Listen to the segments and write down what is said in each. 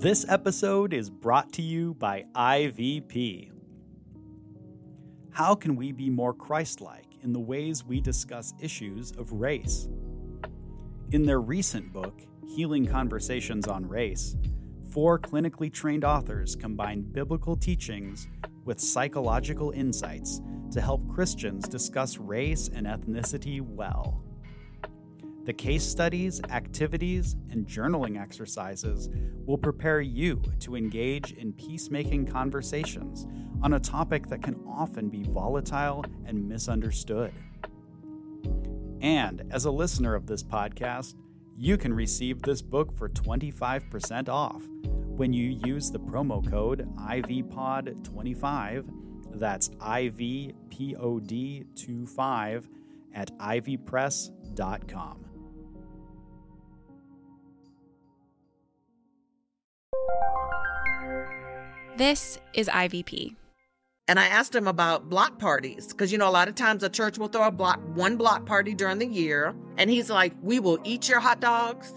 This episode is brought to you by IVP. How can we be more Christ like in the ways we discuss issues of race? In their recent book, Healing Conversations on Race, four clinically trained authors combine biblical teachings with psychological insights to help Christians discuss race and ethnicity well. The case studies, activities, and journaling exercises will prepare you to engage in peacemaking conversations on a topic that can often be volatile and misunderstood. And as a listener of this podcast, you can receive this book for 25% off when you use the promo code IVPOD25. That's IVPOD25 at ivpress.com. This is IVP. And I asked him about block parties because, you know, a lot of times a church will throw a block, one block party during the year. And he's like, we will eat your hot dogs.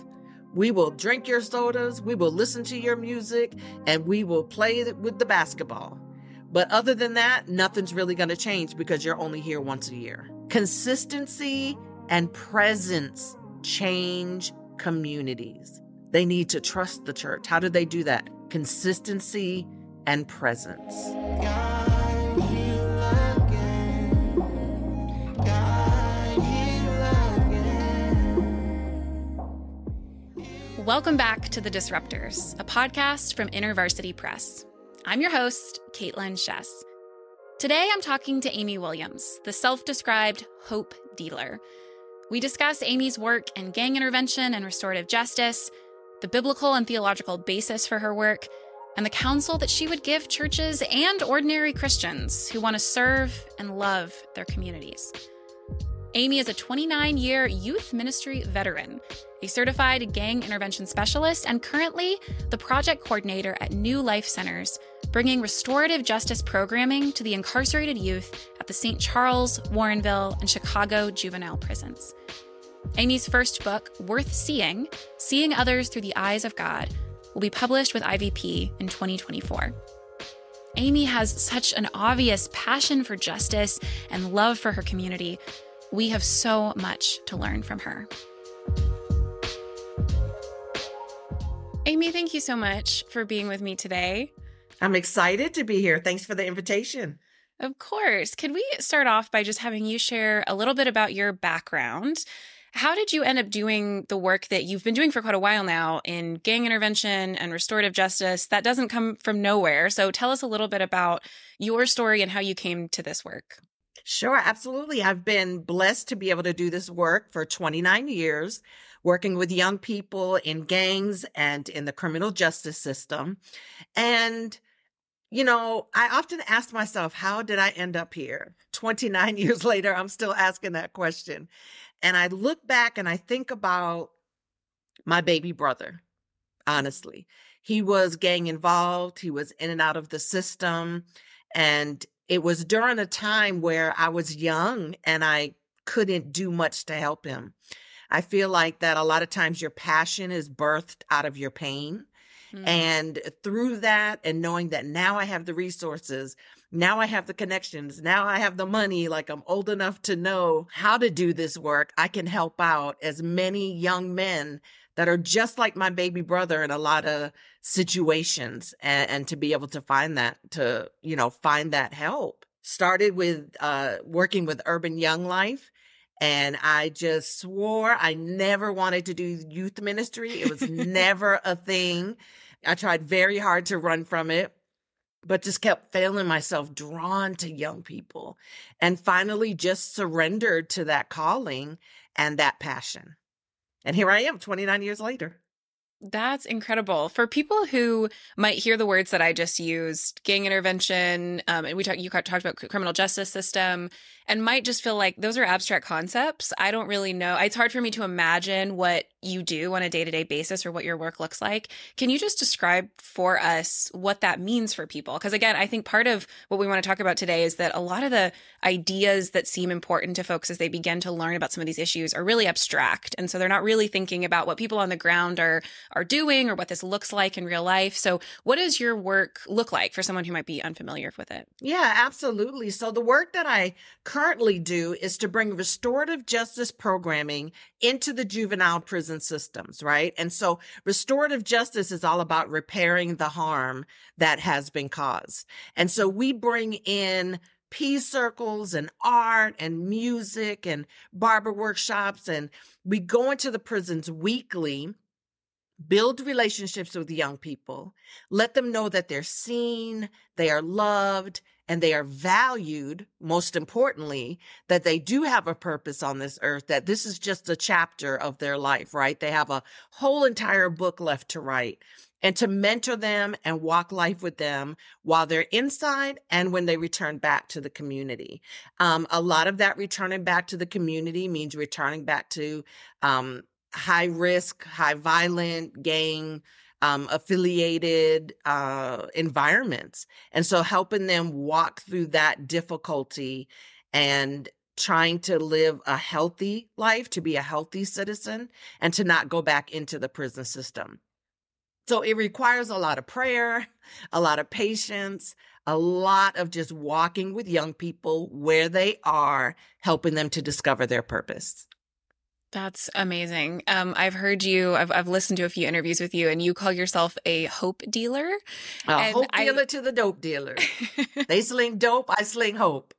We will drink your sodas. We will listen to your music and we will play with the basketball. But other than that, nothing's really going to change because you're only here once a year. Consistency and presence change communities. They need to trust the church. How do they do that? Consistency and presence. Welcome back to The Disruptors, a podcast from InterVarsity Press. I'm your host, Kaitlyn Schiess. Today I'm talking to Amy Williams, the self described hope dealer. We discuss Amy's work in gang intervention and restorative justice, the biblical and theological basis for her work, and the counsel that she would give churches and ordinary Christians who want to serve and love their communities. Amy is a 29 year youth ministry veteran, a certified gang intervention specialist, and currently the project coordinator at New Life Centers, bringing restorative justice programming to the incarcerated youth at the St. Charles, Warrenville, and Chicago juvenile prisons. Amy's first book, Worth Seeing Seeing Others Through the Eyes of God, will be published with IVP in 2024. Amy has such an obvious passion for justice and love for her community. We have so much to learn from her. Amy, thank you so much for being with me today. I'm excited to be here. Thanks for the invitation. Of course. Can we start off by just having you share a little bit about your background how did you end up doing the work that you've been doing for quite a while now in gang intervention and restorative justice? That doesn't come from nowhere. So tell us a little bit about your story and how you came to this work. Sure, absolutely. I've been blessed to be able to do this work for 29 years, working with young people in gangs and in the criminal justice system. And you know, I often ask myself, how did I end up here? 29 years later, I'm still asking that question. And I look back and I think about my baby brother, honestly. He was gang involved, he was in and out of the system. And it was during a time where I was young and I couldn't do much to help him. I feel like that a lot of times your passion is birthed out of your pain. Mm. And through that, and knowing that now I have the resources, now I have the connections, now I have the money, like I'm old enough to know how to do this work, I can help out as many young men that are just like my baby brother in a lot of situations and, and to be able to find that, to, you know, find that help. Started with uh, working with Urban Young Life. And I just swore I never wanted to do youth ministry. It was never a thing. I tried very hard to run from it, but just kept failing myself, drawn to young people, and finally just surrendered to that calling and that passion. And here I am 29 years later. That's incredible. For people who might hear the words that I just used, gang intervention, um, and we talked, you talked about criminal justice system, and might just feel like those are abstract concepts. I don't really know. It's hard for me to imagine what you do on a day to day basis or what your work looks like. Can you just describe for us what that means for people? Because again, I think part of what we want to talk about today is that a lot of the ideas that seem important to folks as they begin to learn about some of these issues are really abstract. And so they're not really thinking about what people on the ground are, are doing or what this looks like in real life. So what does your work look like for someone who might be unfamiliar with it? Yeah, absolutely. So the work that I currently do is to bring restorative justice programming into the juvenile prison systems, right? And so restorative justice is all about repairing the harm that has been caused. And so we bring in peace circles and art and music and barber workshops and we go into the prisons weekly build relationships with young people let them know that they're seen they are loved and they are valued, most importantly, that they do have a purpose on this earth, that this is just a chapter of their life, right? They have a whole entire book left to write and to mentor them and walk life with them while they're inside and when they return back to the community. Um, a lot of that returning back to the community means returning back to um, high risk, high violent gang um, affiliated uh, environments. And so helping them walk through that difficulty and trying to live a healthy life, to be a healthy citizen, and to not go back into the prison system. So it requires a lot of prayer, a lot of patience, a lot of just walking with young people where they are, helping them to discover their purpose. That's amazing. Um, I've heard you, I've, I've listened to a few interviews with you, and you call yourself a hope dealer. A and hope dealer I, to the dope dealer. they sling dope, I sling hope.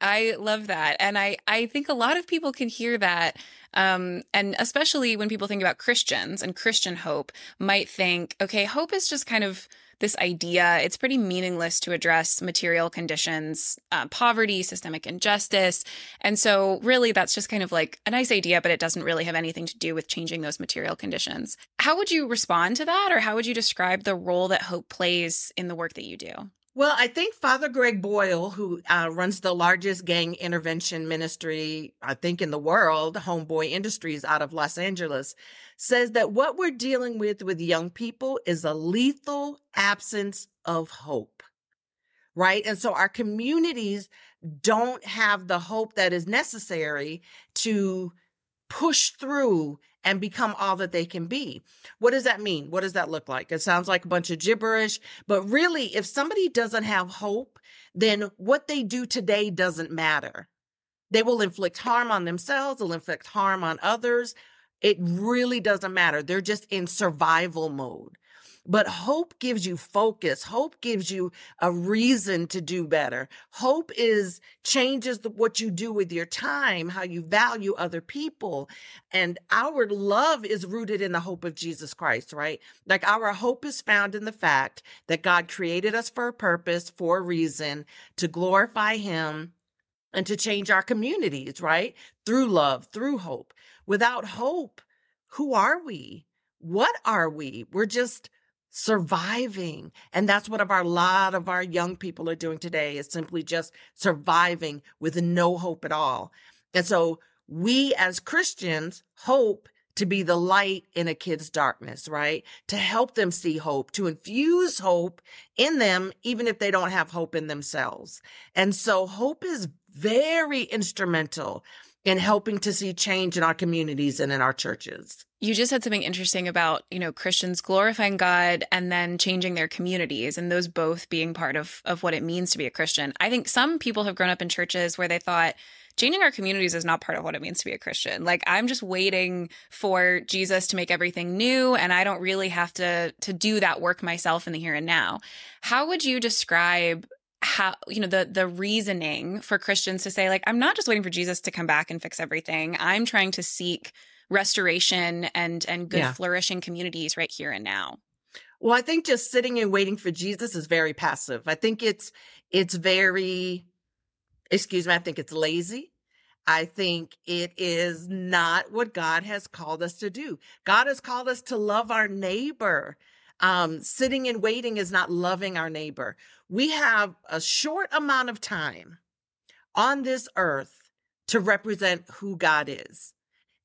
I love that. And I, I think a lot of people can hear that. Um, and especially when people think about Christians and Christian hope, might think, okay, hope is just kind of this idea. It's pretty meaningless to address material conditions, uh, poverty, systemic injustice. And so, really, that's just kind of like a nice idea, but it doesn't really have anything to do with changing those material conditions. How would you respond to that? Or how would you describe the role that hope plays in the work that you do? Well, I think Father Greg Boyle, who uh, runs the largest gang intervention ministry, I think, in the world, Homeboy Industries out of Los Angeles, says that what we're dealing with with young people is a lethal absence of hope. Right. And so our communities don't have the hope that is necessary to push through and become all that they can be. What does that mean? What does that look like? It sounds like a bunch of gibberish, but really, if somebody doesn't have hope, then what they do today doesn't matter. They will inflict harm on themselves, they'll inflict harm on others. It really doesn't matter. They're just in survival mode. But hope gives you focus. Hope gives you a reason to do better. Hope is changes the, what you do with your time, how you value other people. And our love is rooted in the hope of Jesus Christ, right? Like our hope is found in the fact that God created us for a purpose, for a reason, to glorify him and to change our communities, right? Through love, through hope. Without hope, who are we? What are we? We're just surviving. And that's what our lot of our young people are doing today is simply just surviving with no hope at all. And so we as Christians hope to be the light in a kid's darkness, right? To help them see hope, to infuse hope in them, even if they don't have hope in themselves. And so hope is very instrumental in helping to see change in our communities and in our churches. You just said something interesting about, you know, Christians glorifying God and then changing their communities and those both being part of of what it means to be a Christian. I think some people have grown up in churches where they thought changing our communities is not part of what it means to be a Christian. Like I'm just waiting for Jesus to make everything new and I don't really have to to do that work myself in the here and now. How would you describe how you know the the reasoning for Christians to say like I'm not just waiting for Jesus to come back and fix everything. I'm trying to seek restoration and and good yeah. flourishing communities right here and now. Well, I think just sitting and waiting for Jesus is very passive. I think it's it's very excuse me, I think it's lazy. I think it is not what God has called us to do. God has called us to love our neighbor. Um, sitting and waiting is not loving our neighbor. We have a short amount of time on this earth to represent who God is.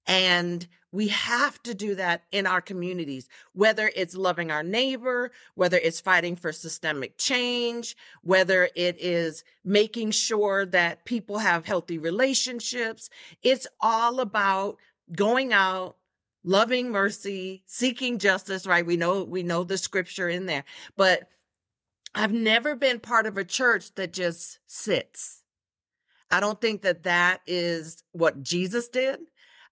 And we have to do that in our communities, whether it's loving our neighbor, whether it's fighting for systemic change, whether it is making sure that people have healthy relationships. It's all about going out, loving mercy, seeking justice, right? We know, we know the scripture in there, but I've never been part of a church that just sits. I don't think that that is what Jesus did.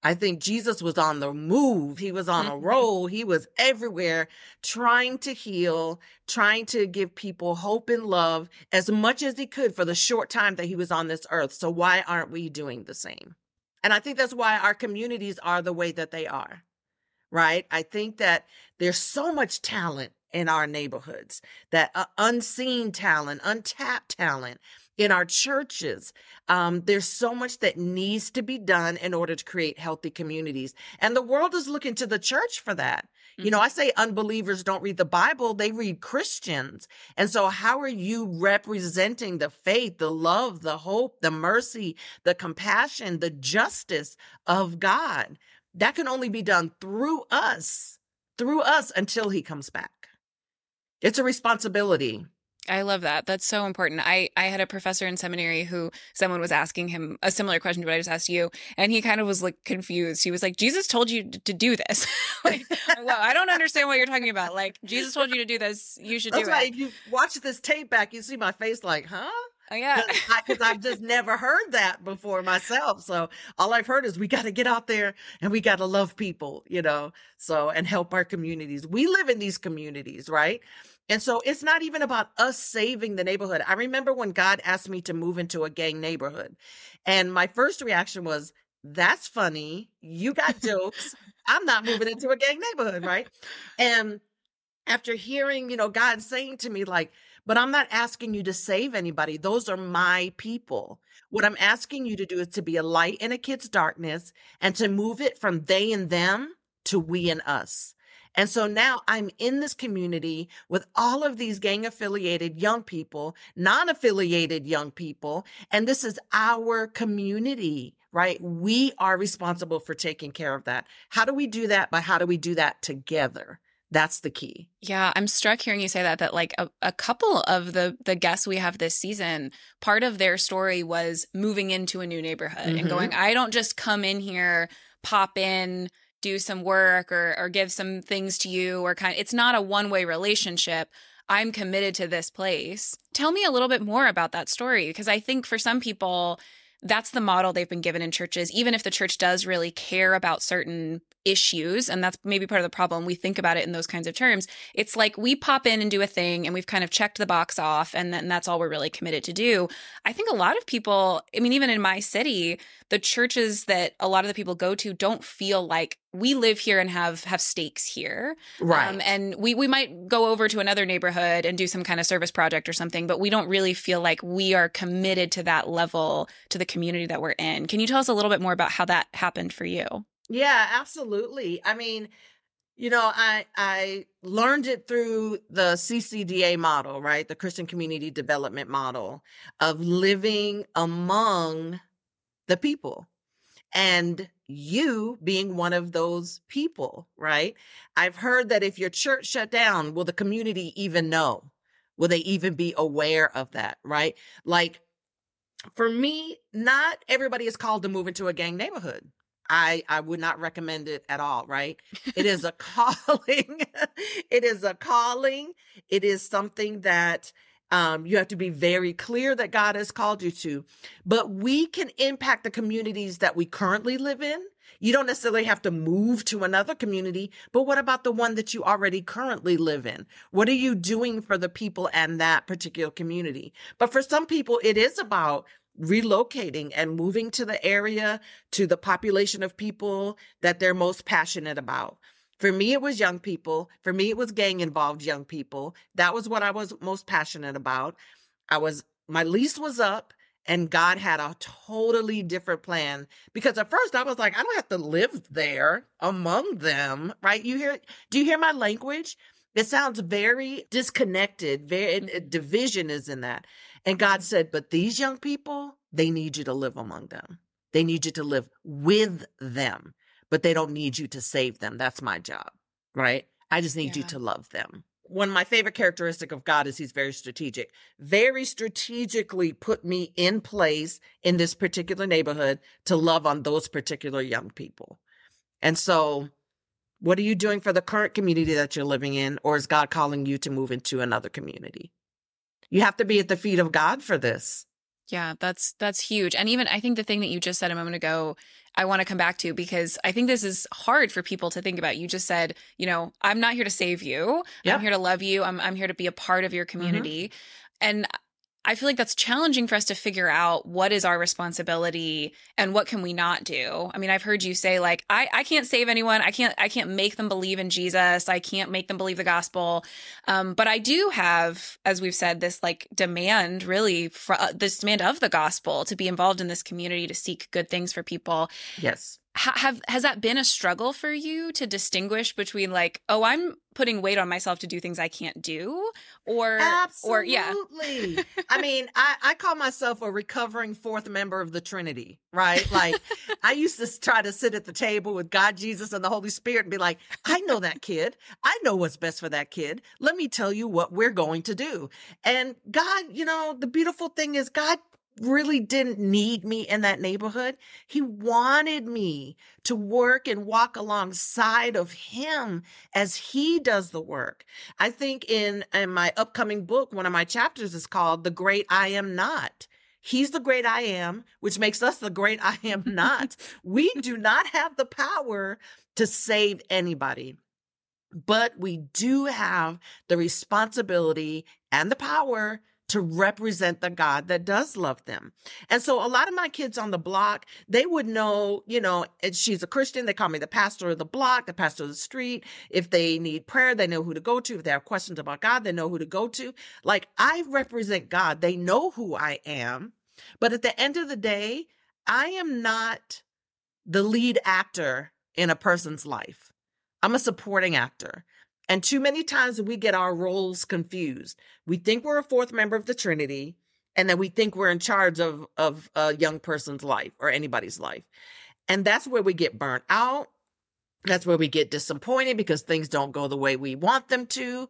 I think Jesus was on the move. He was on a mm-hmm. roll. He was everywhere trying to heal, trying to give people hope and love as much as he could for the short time that he was on this earth. So why aren't we doing the same? And I think that's why our communities are the way that they are, right? I think that there's so much talent in our neighborhoods, that uh, unseen talent, untapped talent in our churches. Um, there's so much that needs to be done in order to create healthy communities. And the world is looking to the church for that. You know, mm-hmm. I say unbelievers don't read the Bible, they read Christians. And so, how are you representing the faith, the love, the hope, the mercy, the compassion, the justice of God? That can only be done through us, through us until he comes back. It's a responsibility. I love that. That's so important. I I had a professor in seminary who someone was asking him a similar question to what I just asked you, and he kind of was like confused. He was like, "Jesus told you to do this." like, well, I don't understand what you're talking about. Like, Jesus told you to do this. You should That's do why it. If you watch this tape back, you see my face like, "Huh." Oh, yeah. Because I've just never heard that before myself. So all I've heard is we got to get out there and we got to love people, you know, so and help our communities. We live in these communities, right? And so it's not even about us saving the neighborhood. I remember when God asked me to move into a gang neighborhood, and my first reaction was, That's funny. You got jokes. I'm not moving into a gang neighborhood, right? And after hearing, you know, God saying to me, like, but I'm not asking you to save anybody. Those are my people. What I'm asking you to do is to be a light in a kid's darkness and to move it from they and them to we and us. And so now I'm in this community with all of these gang affiliated young people, non affiliated young people, and this is our community, right? We are responsible for taking care of that. How do we do that? But how do we do that together? That's the key. Yeah, I'm struck hearing you say that. That like a, a couple of the the guests we have this season, part of their story was moving into a new neighborhood mm-hmm. and going. I don't just come in here, pop in, do some work or or give some things to you or kind of, it's not a one-way relationship. I'm committed to this place. Tell me a little bit more about that story because I think for some people that's the model they've been given in churches even if the church does really care about certain issues and that's maybe part of the problem we think about it in those kinds of terms. It's like we pop in and do a thing and we've kind of checked the box off and then that's all we're really committed to do. I think a lot of people i mean even in my city the churches that a lot of the people go to don't feel like we live here and have have stakes here. Um, right. um, and we we might go over to another neighborhood and do some kind of service project or something but we don't really feel like we are committed to that level to the community that we're in. Can you tell us a little bit more about how that happened for you yeah, absolutely. I mean, you know, I I learned it through the CCDA model, right? The Christian Community Development model of living among the people. And you being one of those people, right? I've heard that if your church shut down, will the community even know? Will they even be aware of that, right? Like for me, not everybody is called to move into a gang neighborhood. I I would not recommend it at all, right? It is a calling. it is a calling. It is something that um, you have to be very clear that God has called you to. But we can impact the communities that we currently live in. You don't necessarily have to move to another community, but what about the one that you already currently live in? What are you doing for the people and that particular community? But for some people, it is about relocating and moving to the area to the population of people that they're most passionate about. For me, it was young people. For me, it was gang involved young people. That was what I was most passionate about. I was, my lease was up and God had a totally different plan because at first I was like, I don't have to live there among them, right? You hear, do you hear my language? It sounds very disconnected. Very division is in that. And God said, But these young people, they need you to live among them. They need you to live with them, but they don't need you to save them. That's my job, right? I just need yeah. you to love them. One of my favorite characteristic of God is he's very strategic. Very strategically put me in place in this particular neighborhood to love on those particular young people. And so what are you doing for the current community that you're living in or is God calling you to move into another community? You have to be at the feet of God for this. Yeah, that's that's huge. And even I think the thing that you just said a moment ago, I want to come back to because I think this is hard for people to think about. You just said, you know, I'm not here to save you. Yep. I'm here to love you. I'm I'm here to be a part of your mm-hmm. community. Mm-hmm. And I feel like that's challenging for us to figure out what is our responsibility and what can we not do. I mean, I've heard you say like, I, I can't save anyone. I can't, I can't make them believe in Jesus. I can't make them believe the gospel. Um, but I do have, as we've said, this like demand really for uh, this demand of the gospel to be involved in this community, to seek good things for people. Yes have has that been a struggle for you to distinguish between like oh i'm putting weight on myself to do things i can't do or Absolutely. or yeah. I mean I, I call myself a recovering fourth member of the trinity right? Like i used to try to sit at the table with god jesus and the holy spirit and be like i know that kid. I know what's best for that kid. Let me tell you what we're going to do. And god you know the beautiful thing is god really didn't need me in that neighborhood. He wanted me to work and walk alongside of him as he does the work. I think in, in my upcoming book, one of my chapters is called The Great I Am Not. He's the great I am, which makes us the great I am not. we do not have the power to save anybody but we do have the responsibility and the power to represent the God that does love them. And so a lot of my kids on the block, they would know, you know, she's a Christian. They call me the pastor of the block, the pastor of the street. If they need prayer, they know who to go to. If they have questions about God, they know who to go to. Like I represent God. They know who I am. But at the end of the day, I am not the lead actor in a person's life. I'm a supporting actor. And too many times we get our roles confused. We think we're a fourth member of the Trinity, and then we think we're in charge of, of a young person's life or anybody's life. And that's where we get burnt out. That's where we get disappointed because things don't go the way we want them to.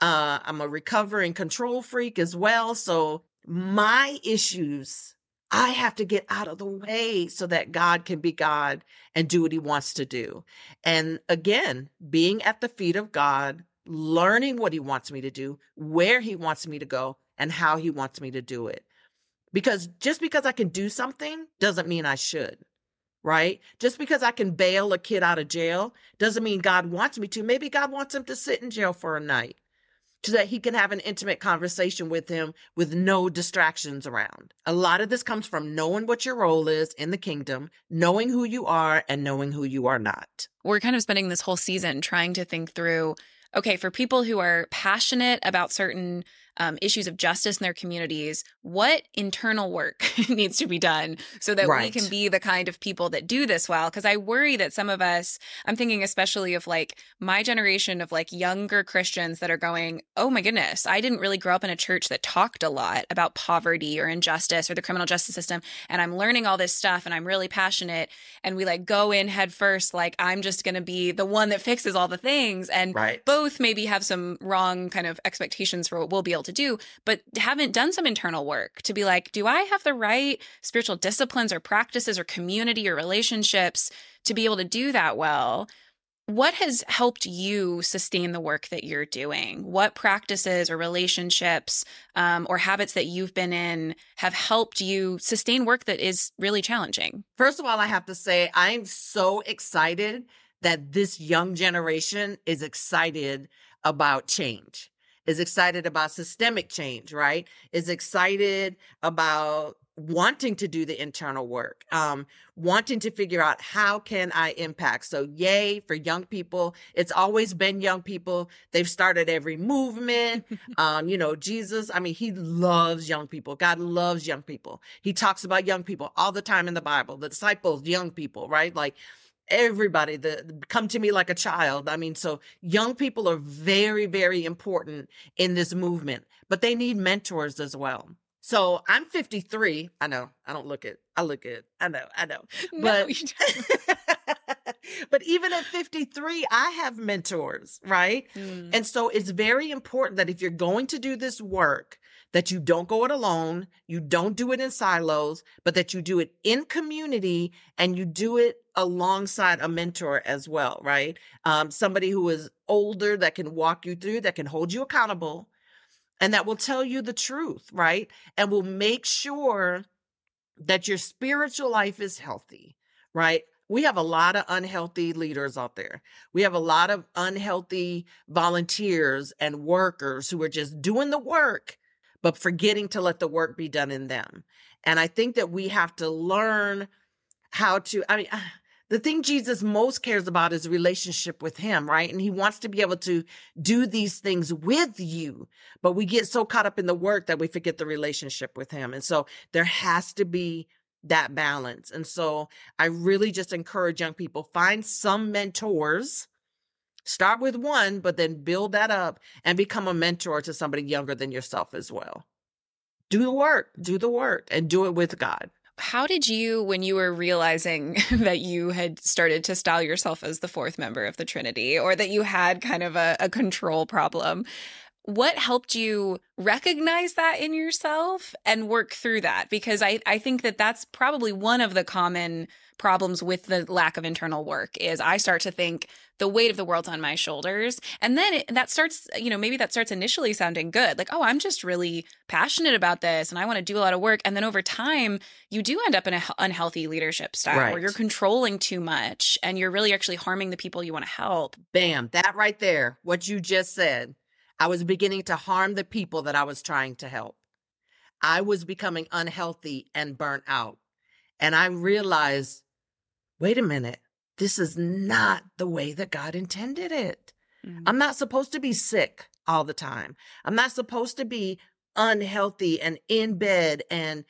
Uh, I'm a recovering control freak as well. So my issues I have to get out of the way so that God can be God and do what he wants to do. And again, being at the feet of God, learning what he wants me to do, where he wants me to go, and how he wants me to do it. Because just because I can do something doesn't mean I should, right? Just because I can bail a kid out of jail doesn't mean God wants me to. Maybe God wants him to sit in jail for a night so that he can have an intimate conversation with him with no distractions around. A lot of this comes from knowing what your role is in the kingdom, knowing who you are, and knowing who you are not. We're kind of spending this whole season trying to think through okay, for people who are passionate about certain um, issues of justice in their communities, what internal work needs to be done so that right. we can be the kind of people that do this well? Because I worry that some of us, I'm thinking especially of like my generation of like younger Christians that are going, oh my goodness, I didn't really grow up in a church that talked a lot about poverty or injustice or the criminal justice system. And I'm learning all this stuff and I'm really passionate. And we like go in head first, like I'm just going to be the one that fixes all the things. And right. both maybe have some wrong kind of expectations for what we'll be to do, but haven't done some internal work to be like, do I have the right spiritual disciplines or practices or community or relationships to be able to do that well? What has helped you sustain the work that you're doing? What practices or relationships um, or habits that you've been in have helped you sustain work that is really challenging? First of all, I have to say, I'm so excited that this young generation is excited about change is excited about systemic change, right? Is excited about wanting to do the internal work, um, wanting to figure out how can I impact. So yay for young people. It's always been young people. They've started every movement. um, you know, Jesus, I mean, he loves young people. God loves young people. He talks about young people all the time in the Bible, the disciples, young people, right? Like everybody the come to me like a child i mean so young people are very very important in this movement but they need mentors as well So I'm 53. I know. I don't look it. I look it. I know. I know. No, But you don't. but even at 53, I have mentors, right? Mm. And so it's very important that if you're going to do this work, that you don't go it alone, you don't do it in silos, but that you do it in community and you do it alongside a mentor as well, right? Um, somebody who is older that can walk you through, that can hold you accountable, and that will tell you the truth, right? And will make sure that your spiritual life is healthy, right? We have a lot of unhealthy leaders out there. We have a lot of unhealthy volunteers and workers who are just doing the work, but forgetting to let the work be done in them. And I think that we have to learn how to, I mean, uh, the thing Jesus most cares about is relationship with him, right? And he wants to be able to do these things with you, but we get so caught up in the work that we forget the relationship with him. And so there has to be that balance. And so I really just encourage young people find some mentors. Start with one, but then build that up and become a mentor to somebody younger than yourself as well. Do the work, do the work, and do it with God. How did you, when you were realizing that you had started to style yourself as the fourth member of the Trinity or that you had kind of a, a control problem, what helped you recognize that in yourself and work through that? Because I, I think that that's probably one of the common problems with the lack of internal work is I start to think the weight of the world's on my shoulders. And then it, that starts, you know, maybe that starts initially sounding good. Like, oh, I'm just really passionate about this and I want to do a lot of work. And then over time, you do end up in an unhealthy leadership style where you're controlling too much and you're really actually harming the people you want to help. Bam, that right there, what you just said. I was beginning to harm the people that I was trying to help. I was becoming unhealthy and burnt out. And I realized, wait a minute, this is not the way that God intended it. Mm-hmm. I'm not supposed to be sick all the time. I'm not supposed to be unhealthy and in bed and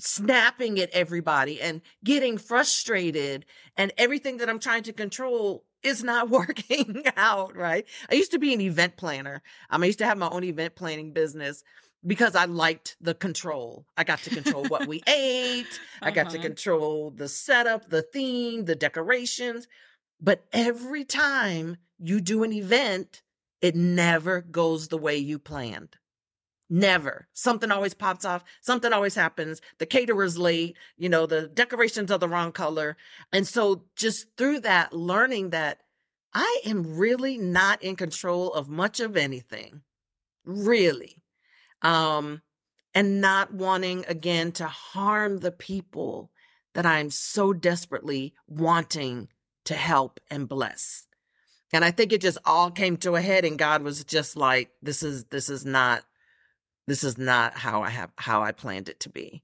snapping at everybody and getting frustrated and everything that I'm trying to control is not working out, right? I used to be an event planner. Um, I used to have my own event planning business because I liked the control. I got to control what we ate. I got to Uh-huh. control the setup, the theme, the decorations. But every time you do an event, it never goes the way you planned. Never. Something always pops off. Something always happens. The caterer's late. You know, the decorations are the wrong color. And so just through that, learning that I am really not in control of much of anything. Really. Um, and not wanting again to harm the people that I'm so desperately wanting to help and bless. And I think it just all came to a head and God was just like, this is, this is not, this is not how I have, how I planned it to be.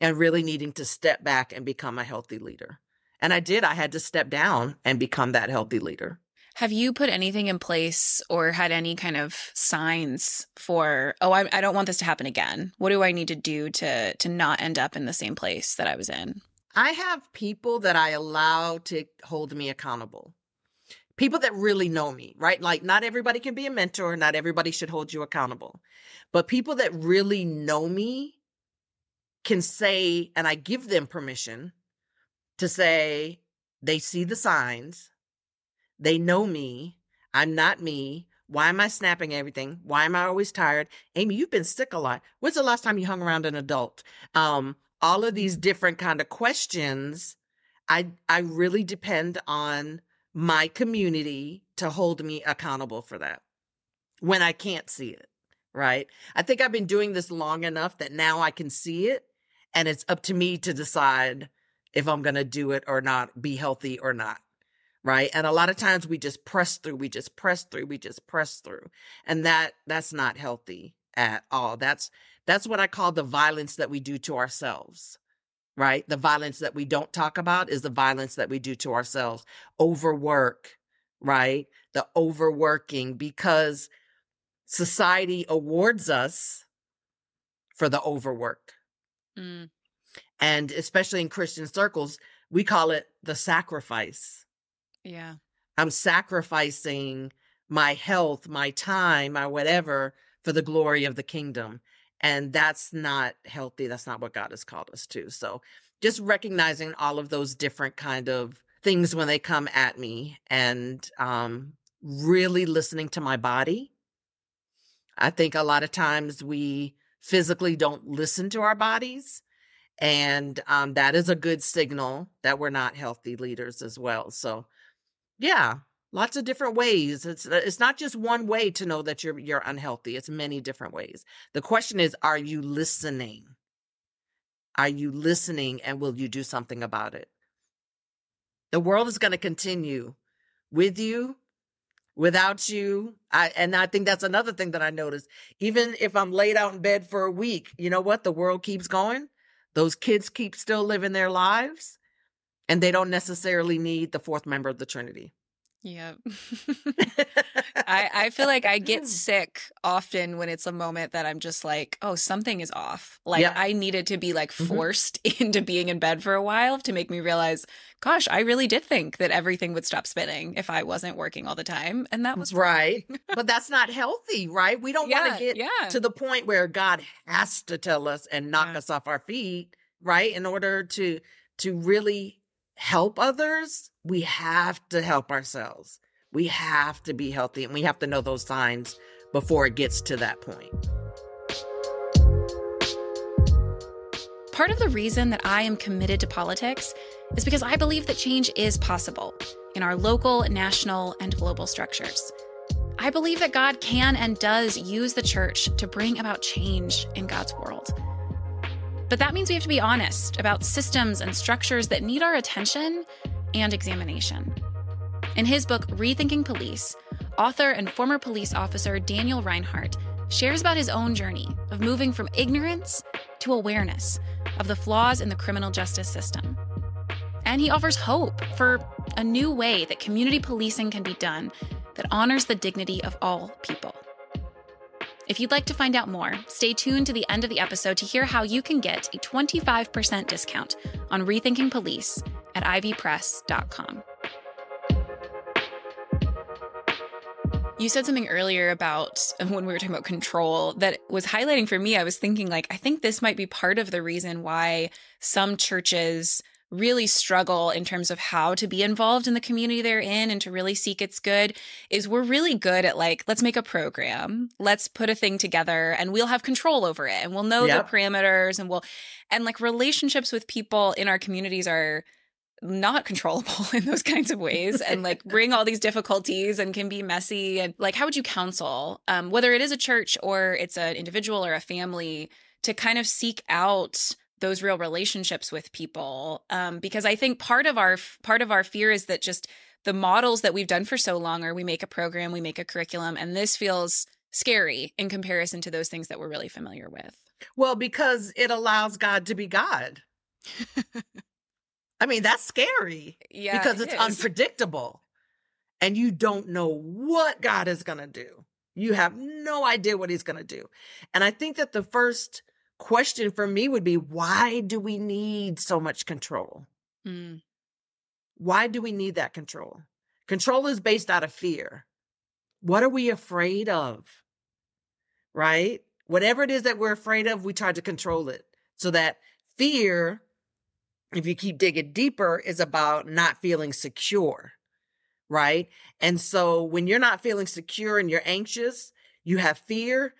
And really needing to step back and become a healthy leader. And I did. I had to step down and become that healthy leader. Have you put anything in place or had any kind of signs for, oh, I, I don't want this to happen again? What do I need to do to to not end up in the same place that I was in? I have people that I allow to hold me accountable. People that really know me, right? Like, not everybody can be a mentor, not everybody should hold you accountable. But people that really know me can say, and I give them permission to say, they see the signs, they know me, I'm not me. Why am I snapping everything? Why am I always tired? Amy, you've been sick a lot. When's the last time you hung around an adult? Um, all of these different kind of questions i i really depend on my community to hold me accountable for that when i can't see it right? I think i've been doing this long enough that now i can see it and it's up to me to decide if i'm going to do it or not be healthy or not right? And a lot of times we just press through we just press through we just press through and that that's not healthy at all. That's that's what I call the violence that we do to ourselves, right? The violence that we don't talk about is the violence that we do to ourselves. Overwork, right? The overworking because society awards us for the overwork. Mm, And especially in Christian circles, we call it the sacrifice. yeah. I'm sacrificing my health, my time, my whatever for the glory of the kingdom. And that's not healthy. That's not what God has called us to. So just recognizing all of those different kind of things when they come at me and um, really listening to my body. I think a lot of times we physically don't listen to our bodies. And um, that is a good signal that we're not healthy leaders as well. So, yeah, lots of different ways. It's uh, it's not just one way to know that you're you're unhealthy. It's many different ways. The question is, are you listening? Are you listening, and will you do something about it? The world is going to continue with you without you. I, and I think that's another thing that I noticed. Even if I'm laid out in bed for a week, you know what? The world keeps going. Those kids keep still living their lives and they don't necessarily need the fourth member of the Trinity. Yeah. I, I feel like I get sick often when it's a moment that I'm just like, oh, something is off. Like yeah. I needed to be like mm-hmm. forced mm-hmm. into being in bed for a while to make me realize, gosh, I really did think that everything would stop spinning if I wasn't working all the time. And that was right. but that's not healthy, right? We don't yeah, want to get yeah. to the point where God has to tell us and knock us off our feet, right? In order to to really help others, we have to help ourselves. We have to be healthy and we have to know those signs before it gets to that point. Part of the reason that I am committed to politics is because I believe that change is possible in our local, national, and global structures. I believe that God can and does use the church to bring about change in God's world. But that means we have to be honest about systems and structures that need our attention and examination. In his book, Rethinking Police, author and former police officer Daniel Reinhardt shares about his own journey of moving from ignorance to awareness of the flaws in the criminal justice system. And he offers hope for a new way that community policing can be done that honors the dignity of all people. If you'd like to find out more, stay tuned to the end of the episode to hear how you can get a 25% discount on Rethinking Police at ivpress.com. You said something earlier about when we were talking about control that was highlighting for me. I was thinking, like, I think this might be part of the reason why some churches really struggle in terms of how to be involved in the community they're in and to really seek its good is we're really good at like let's make a program let's put a thing together and we'll have control over it and we'll know yep. the parameters and we'll and like relationships with people in our communities are not controllable in those kinds of ways and like bring all these difficulties and can be messy and like how would you counsel um, whether it is a church or it's an individual or a family to kind of seek out those real relationships with people um, because i think part of our part of our fear is that just the models that we've done for so long are we make a program we make a curriculum and this feels scary in comparison to those things that we're really familiar with. Well because it allows god to be god. I mean that's scary yeah because it's unpredictable and you don't know what god is going to do. You have no idea what he's going to do. And i think that the first question for me would be why do we need so much control? Mm. Why do we need that control? Control is based out of fear. What are we afraid of? Right? Whatever it is that we're afraid of, we try to control it. So that fear, if you keep digging deeper, is about not feeling secure. Right? And so when you're not feeling secure and you're anxious, you have fear,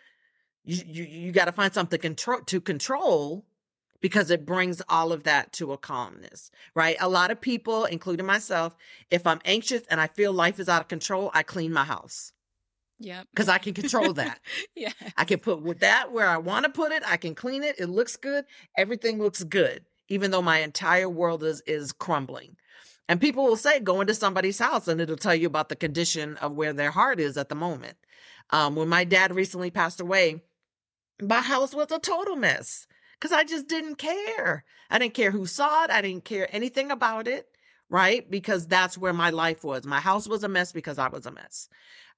you you, you got to find something control to control because it brings all of that to a calmness, right? A lot of people, including myself, if I'm anxious and I feel life is out of control, I clean my house. Yeah. Because I can control that. yeah. I can put with that where I want to put it. I can clean it. It looks good. Everything looks good, even though my entire world is is crumbling. And people will say, go into somebody's house and it'll tell you about the condition of where their heart is at the moment. Um, when my dad recently passed away, my house was a total mess because I just didn't care. I didn't care who saw it. I didn't care anything about it, right? Because that's where my life was. My house was a mess because I was a mess.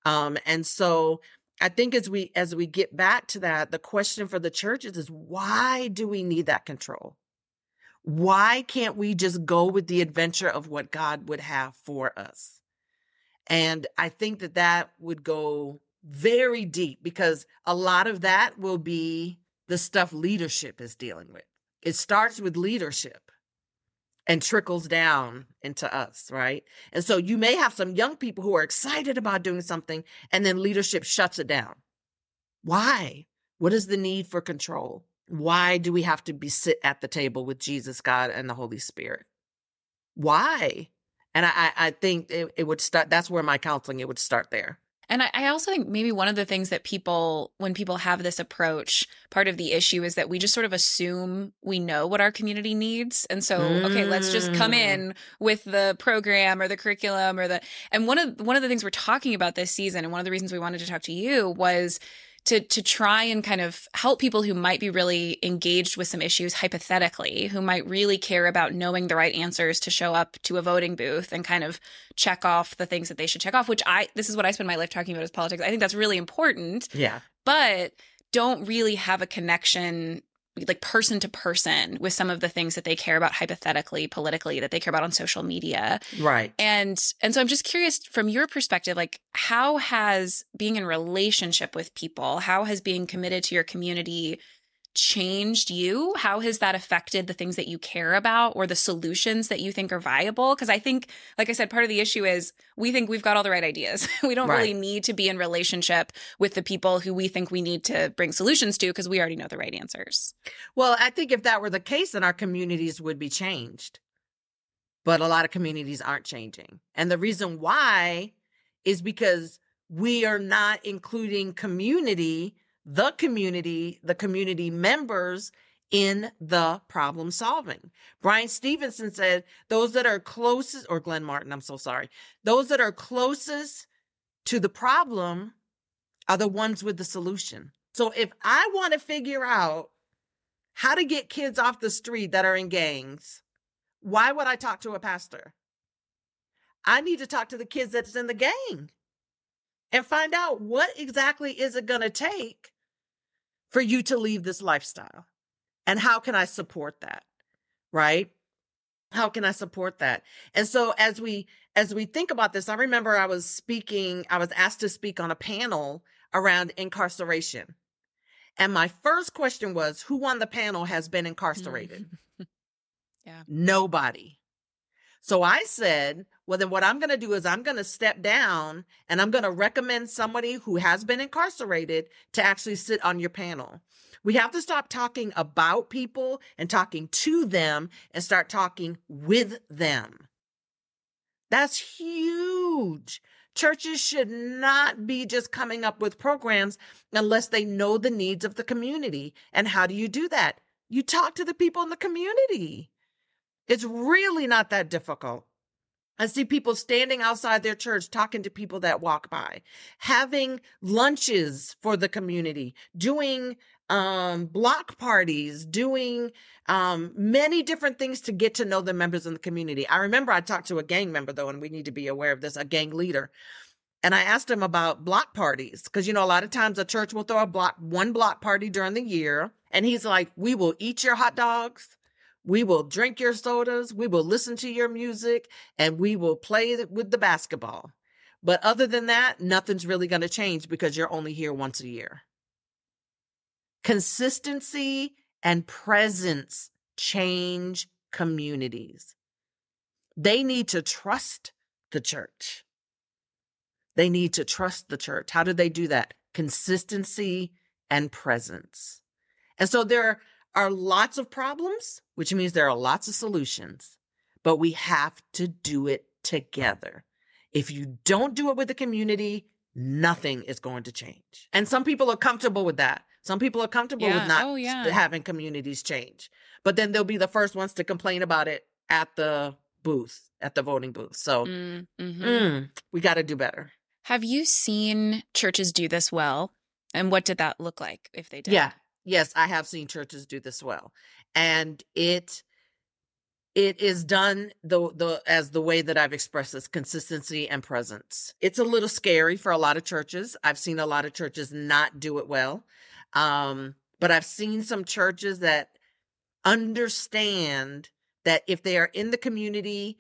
Um, and so I think as we as we get back to that, the question for the churches is why do we need that control? Why can't we just go with the adventure of what God would have for us? And I think that that would go very deep because a lot of that will be the stuff leadership is dealing with. It starts with leadership and trickles down into us, right? And so you may have some young people who are excited about doing something and then leadership shuts it down. Why? What is the need for control? Why do we have to be sit at the table with Jesus, God, and the Holy Spirit? Why? And I, I think it, it would start, that's where my counseling, it would start there. And I, I also think maybe one of the things that people, when people have this approach, part of the issue is that we just sort of assume we know what our community needs. And so, mm. okay, let's just come mm. in with the program or the curriculum or the, and one of, one of the things we're talking about this season and one of the reasons we wanted to talk to you was to to try and kind of help people who might be really engaged with some issues hypothetically, who might really care about knowing the right answers to show up to a voting booth and kind of check off the things that they should check off, which I this is what I spend my life talking about is politics. I think that's really important. Yeah. But don't really have a connection like person to person with some of the things that they care about hypothetically politically that they care about on social media. Right. And and so i'm just curious from your perspective like how has being in relationship with people how has being committed to your community changed you? How has that affected the things that you care about or the solutions that you think are viable? Because I think, like I said, part of the issue is we think we've got all the right ideas. we don't right. really need to be in relationship with the people who we think we need to bring solutions to because we already know the right answers. Well, I think if that were the case, then our communities would be changed. But a lot of communities aren't changing. And the reason why is because we are not including community the community, the community members in the problem solving. Bryan Stevenson said, those that are closest, or Glenn Martin, I'm so sorry, those that are closest to the problem are the ones with the solution. So if I want to figure out how to get kids off the street that are in gangs, why would I talk to a pastor? I need to talk to the kids that's in the gang and find out what exactly is it going to take for you to leave this lifestyle? And how can I support that? Right? How can I support that? And so as we as we think about this, I remember I was speaking, I was asked to speak on a panel around incarceration. And my first question was, who on the panel has been incarcerated? yeah. Nobody. So I said, well, then what I'm going to do is I'm going to step down and I'm going to recommend somebody who has been incarcerated to actually sit on your panel. We have to stop talking about people and talking to them and start talking with them. That's huge. Churches should not be just coming up with programs unless they know the needs of the community. And how do you do that? You talk to the people in the community. It's really not that difficult. I see people standing outside their church talking to people that walk by, having lunches for the community, doing um, block parties, doing um, many different things to get to know the members in the community. I remember I talked to a gang member, though, and we need to be aware of this, a gang leader. And I asked him about block parties because, you know, a lot of times a church will throw a block, one block party during the year. And he's like, we will eat your hot dogs we will drink your sodas, we will listen to your music, and we will play with the basketball. But other than that, nothing's really going to change because you're only here once a year. Consistency and presence change communities. They need to trust the church. They need to trust the church. How do they do that? Consistency and presence. And so there are lots of problems, which means there are lots of solutions, but we have to do it together. If you don't do it with the community, nothing is going to change. And some people are comfortable with that. Some people are comfortable yeah. with not oh, yeah. having communities change. But then they'll be the first ones to complain about it at the booth, at the voting booth. So mm, mm-hmm. mm, we got to do better. Have you seen churches do this well? And what did that look like if they did? Yeah yes, I have seen churches do this well. And it it is done the the as the way that I've expressed this consistency and presence. It's a little scary for a lot of churches. I've seen a lot of churches not do it well. Um, but I've seen some churches that understand that if they are in the community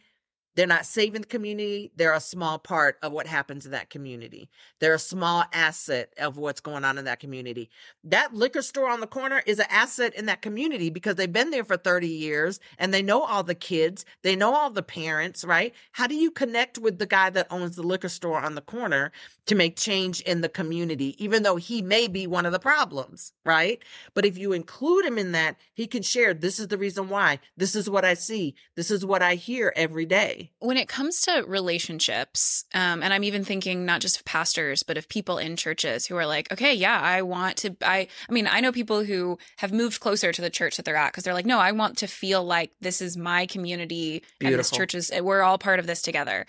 they're not saving the community. They're a small part of what happens in that community. They're a small asset of what's going on in that community. That liquor store on the corner is an asset in that community because they've been there for 30 years and they know all the kids. They know all the parents, right? How do you connect with the guy that owns the liquor store on the corner to make change in the community, even though he may be one of the problems, right? But if you include him in that, he can share this is the reason why. This is what I see. This is what I hear every day. When it comes to relationships, um, and I'm even thinking not just of pastors, but of people in churches who are like, okay, yeah, I want to. I, I mean, I know people who have moved closer to the church that they're at because they're like, no, I want to feel like this is my community Beautiful. and this church is. We're all part of this together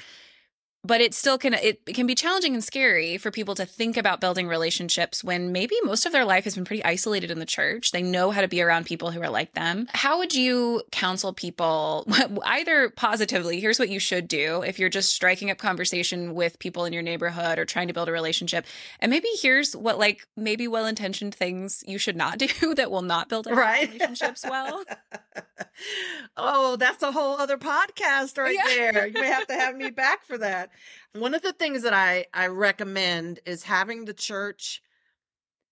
but it still can it can be challenging and scary for people to think about building relationships when maybe most of their life has been pretty isolated in the church. They know how to be around people who are like them. How would you counsel people? Either positively here's what you should do if you're just striking up conversation with people in your neighborhood or trying to build a relationship. And maybe here's what like maybe well-intentioned things you should not do that will not build right. relationships well oh that's a whole other podcast right yeah. there you may have to have me back for that one of the things that I I recommend is having the church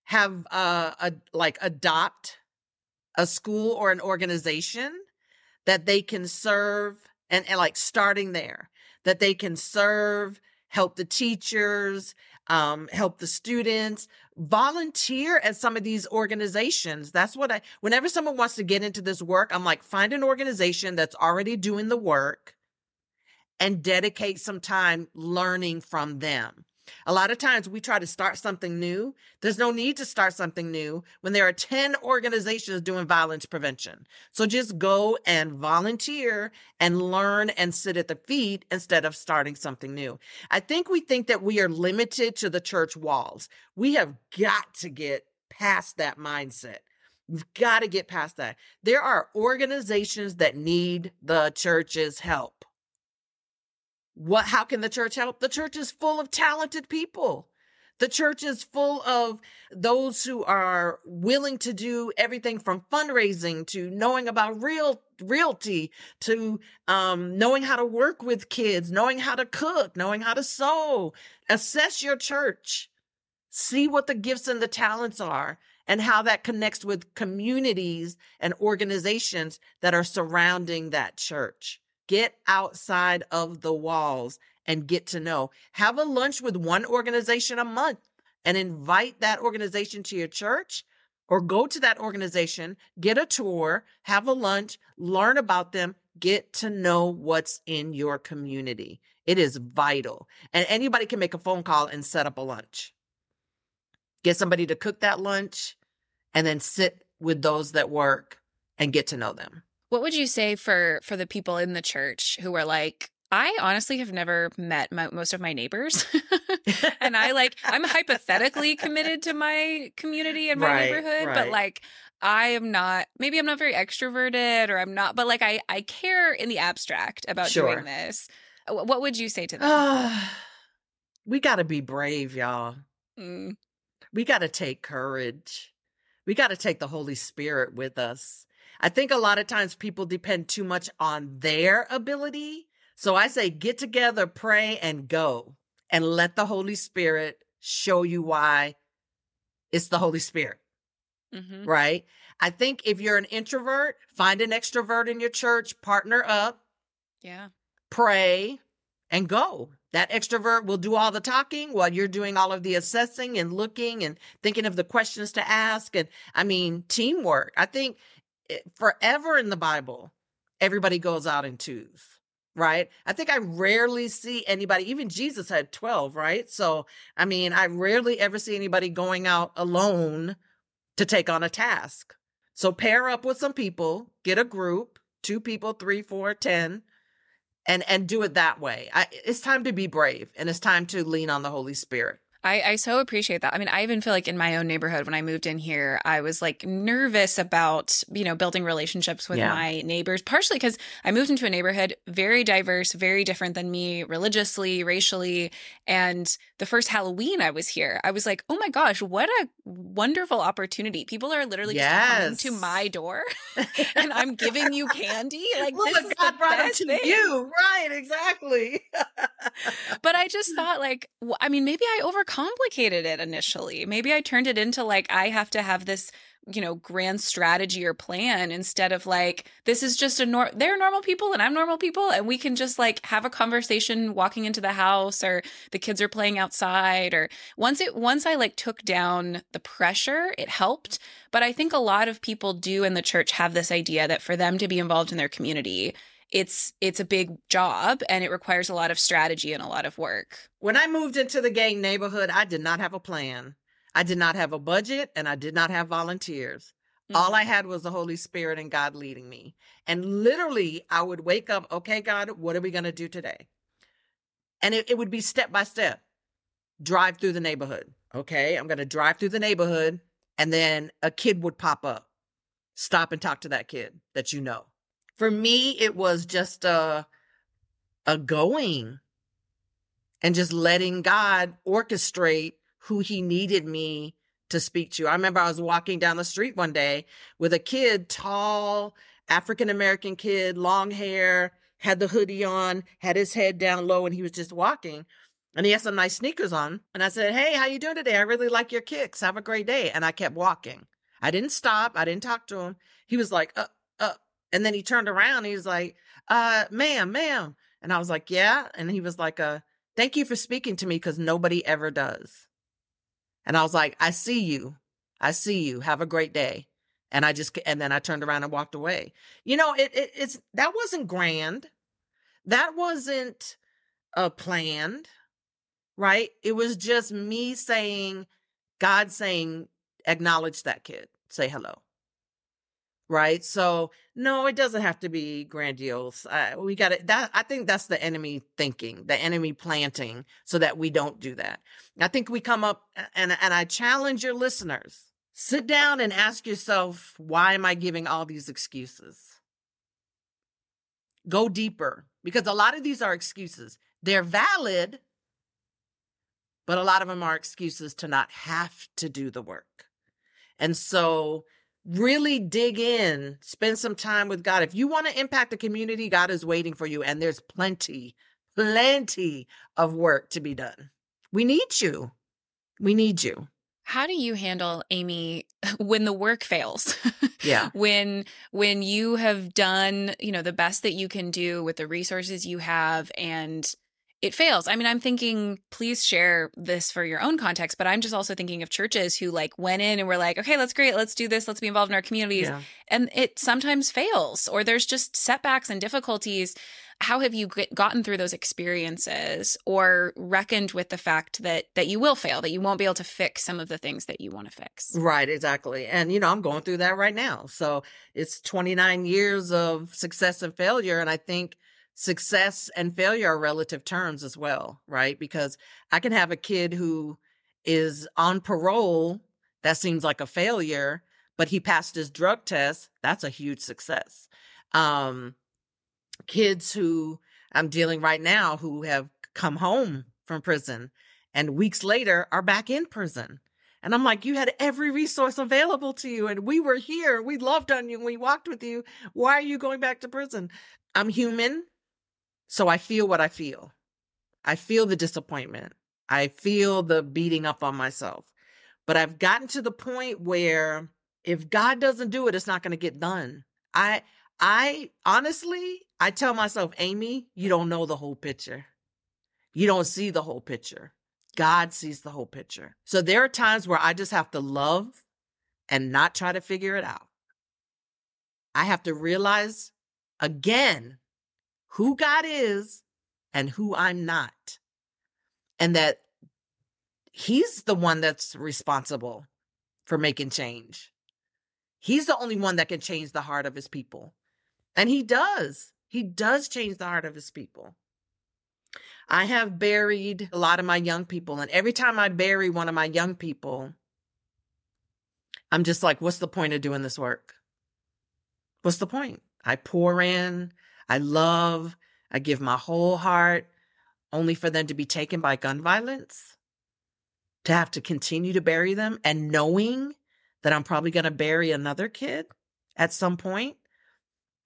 have uh, a like adopt a school or an organization that they can serve and, and like starting there that they can serve help the teachers um, help the students volunteer at some of these organizations that's what i whenever someone wants to get into this work i'm like find an organization that's already doing the work and dedicate some time learning from them. A lot of times we try to start something new. There's no need to start something new when there are 10 organizations doing violence prevention. So just go and volunteer and learn and sit at the feet instead of starting something new. I think we think that we are limited to the church walls. We have got to get past that mindset. We've got to get past that. There are organizations that need the church's help. What how can the church help? The church is full of talented people. The church is full of those who are willing to do everything from fundraising to knowing about real realty to um, knowing how to work with kids, knowing how to cook, knowing how to sew. Assess your church. See what the gifts and the talents are and how that connects with communities and organizations that are surrounding that church. Get outside of the walls and get to know. Have a lunch with one organization a month and invite that organization to your church or go to that organization, get a tour, have a lunch, learn about them, get to know what's in your community. It is vital. And anybody can make a phone call and set up a lunch. Get somebody to cook that lunch and then sit with those that work and get to know them. What would you say for for the people in the church who are like I honestly have never met my, most of my neighbors. and I like, I'm hypothetically committed to my community and my right, neighborhood, right. but like, I am not, maybe I'm not very extroverted or I'm not, but like, I, I care in the abstract about sure. doing this. What would you say to them? we got to be brave, y'all. Mm. We got to take courage. We got to take the Holy Spirit with us. I think a lot of times people depend too much on their ability. So I say get together, pray, and go and let the Holy Spirit show you why it's the Holy Spirit. Mm-hmm. Right? I think if you're an introvert, find an extrovert in your church, partner up. Yeah. Pray and go. That extrovert will do all the talking while you're doing all of the assessing and looking and thinking of the questions to ask. And I mean, teamwork. I think Eh, forever in the Bible, everybody goes out in twos, right? I think I rarely see anybody, even Jesus had 12, right? So, I mean, I rarely ever see anybody going out alone to take on a task. So, pair up with some people, get a group, two people, three, four, ten, and and do it that way. I, it's time to be brave and it's time to lean on the Holy Spirit. I, I so appreciate that. I mean, I even feel like in my own neighborhood, when I moved in here, I was like nervous about, you know, building relationships with Yeah. my neighbors, partially because I moved into a neighborhood very diverse, very different than me religiously, racially. And the first Halloween I was here, I was like, oh my gosh, what a wonderful opportunity. People are literally just coming to my door and I'm giving you candy. Like, Look, this is God the brought it to thing. you. Right, exactly. but I just thought, like, I mean, maybe I overcomplicated it initially. Maybe I turned it into like, I have to have this, you know, grand strategy or plan instead of like, this is just a nor, they're normal people and I'm normal people. And we can just like have a conversation walking into the house or the kids are playing outside. Or once it, once I like took down the pressure, it helped. But I think a lot of people do in the church have this idea that for them to be involved in their community, it's it's a big job and it requires a lot of strategy and a lot of work. when I moved into the gang neighborhood, I did not have a plan. I did not have a budget and I did not have volunteers. All I mm-hmm. had was the Holy Spirit and God leading me. And literally, I would wake up, okay, God, what are we going to do today? And it, it would be step by step. Drive through the neighborhood. Okay, I'm going to drive through the neighborhood. And then a kid would pop up. Stop and talk to that kid that you know. For me, it was just a, a going and just letting God orchestrate who he needed me to speak to. I remember I was walking down the street one day with a kid, tall, African American kid, long hair, had the hoodie on, had his head down low, and he was just walking. And he had some nice sneakers on. And I said, Hey, how you doing today? I really like your kicks. Have a great day. And I kept walking. I didn't stop. I didn't talk to him. He was like, uh, uh. And then he turned around. he was like, uh, ma'am, ma'am. And I was like, yeah. And he was like, uh, thank you for speaking to me because nobody ever does. And I was like, I see you. I see you. Have a great day. And I just, and then I turned around and walked away. You know, it, it it's, that wasn't grand. That wasn't uh, planned, right? It was just me saying, God saying, acknowledge that kid, say hello. Right. So no, it doesn't have to be grandiose. Uh, we got to, that, I think that's the enemy thinking, the enemy planting so that we don't do that. I think we come up and, and I challenge your listeners, sit down and ask yourself, why am I giving all these excuses? Go deeper because a lot of these are excuses. They're valid, but a lot of them are excuses to not have to do the work. And so really dig in, spend some time with God. If you want to impact the community, God is waiting for you. And there's plenty, plenty of work to be done. We need you. We need you. How do you handle Amy when the work fails? Yeah. when when you have done, you know, the best that you can do with the resources you have and it fails. I mean, I'm thinking please share this for your own context, but I'm just also thinking of churches who like went in and were like, "Okay, that's great. Let's do this. Let's be involved in our communities." Yeah. And it sometimes fails or there's just setbacks and difficulties. How have you get, gotten through those experiences or reckoned with the fact that that you will fail, that you won't be able to fix some of the things that you want to fix? Right, exactly. And, you know, I'm going through that right now. So it's 29 years of success and failure. And I think success and failure are relative terms as well, right? Because I can have a kid who is on parole. That seems like a failure, but he passed his drug test. That's a huge success. Um, kids who I'm dealing right now who have come home from prison and weeks later are back in prison. And I'm like, you had every resource available to you, and we were here. We loved on you, we walked with you. Why are you going back to prison? I'm human, so I feel what I feel. I feel the disappointment. I feel the beating up on myself. But I've gotten to the point where if God doesn't do it, it's not going to get done. I, I honestly, I tell myself, Amy, you don't know the whole picture. You don't see the whole picture. God sees the whole picture. So there are times where I just have to love and not try to figure it out. I have to realize again who God is and who I'm not. And that He's the one that's responsible for making change. He's the only one that can change the heart of His people. And He does. He does change the heart of His people. I have buried a lot of my young people. And every time I bury one of my young people, I'm just like, what's the point of doing this work? What's the point? I pour in, I love, I give my whole heart, only for them to be taken by gun violence, to have to continue to bury them, and knowing that I'm probably going to bury another kid at some point.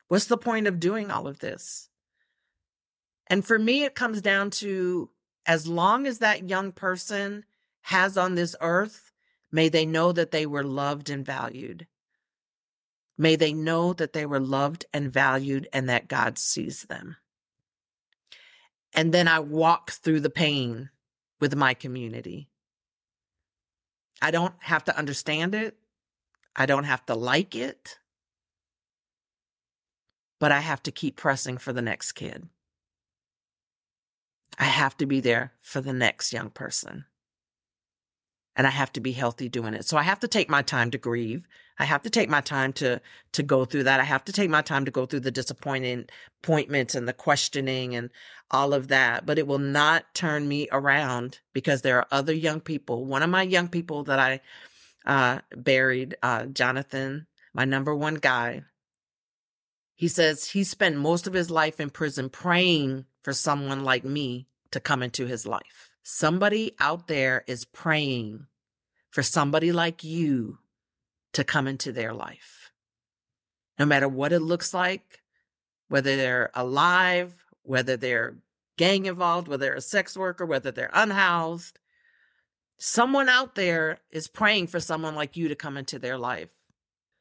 What's the point of doing all of this? And for me, it comes down to as long as that young person has on this earth, may they know that they were loved and valued. May they know that they were loved and valued and that God sees them. And then I walk through the pain with my community. I don't have to understand it. I don't have to like it. But I have to keep pressing for the next kid. I have to be there for the next young person. And I have to be healthy doing it. So I have to take my time to grieve. I have to take my time to to go through that. I have to take my time to go through the disappointing appointments and the questioning and all of that. But it will not turn me around because there are other young people. One of my young people that I uh, buried, uh, Jonathan, my number one guy, he says he spent most of his life in prison praying for someone like me to come into his life. Somebody out there is praying for somebody like you to come into their life. No matter what it looks like, whether they're alive, whether they're gang involved, whether they're a sex worker, whether they're unhoused, someone out there is praying for someone like you to come into their life.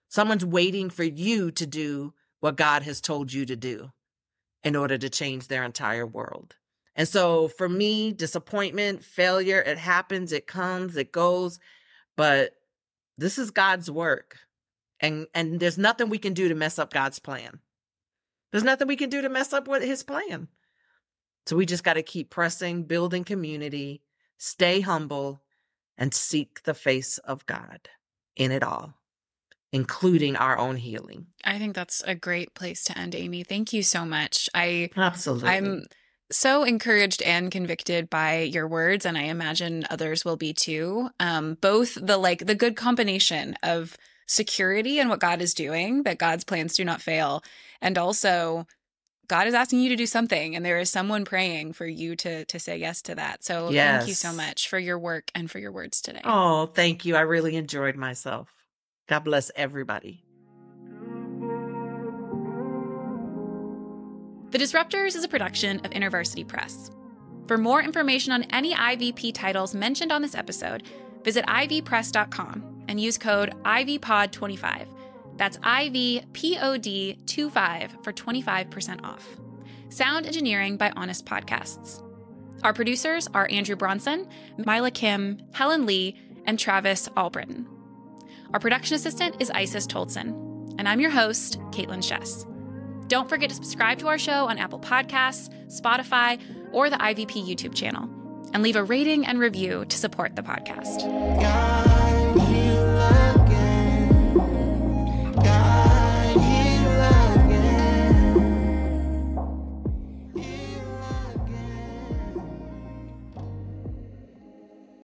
Someone's waiting for you to do what God has told you to do in order to change their entire world. And so for me, disappointment, failure, it happens, it comes, it goes, but this is God's work. And and there's nothing we can do to mess up God's plan. There's nothing we can do to mess up with his plan. So we just got to keep pressing, building community, stay humble, and seek the face of God in it all including our own healing. I think that's a great place to end, Amy. Thank you so much. I absolutely. I'm so encouraged and convicted by your words, and I imagine others will be too. Um, both the like the good combination of security and what God is doing, that God's plans do not fail, and also God is asking you to do something, and there is someone praying for you to to say yes to that. So yes. thank you so much for your work and for your words today. Oh, thank you. I really enjoyed myself. God bless everybody. The Disruptors is a production of InterVarsity Press. For more information on any IVP titles mentioned on this episode, visit ivpress.com and use code IVPOD25. That's IVPOD25 for 25% off. Sound engineering by Honest Podcasts. Our producers are Andrew Bronson, Mila Kim, Helen Lee, and Travis Albritton. Our production assistant is Isis Tolson, and I'm your host, Kaitlyn Schiess. Don't forget to subscribe to our show on Apple Podcasts, Spotify, or the IVP YouTube channel, and leave a rating and review to support the podcast.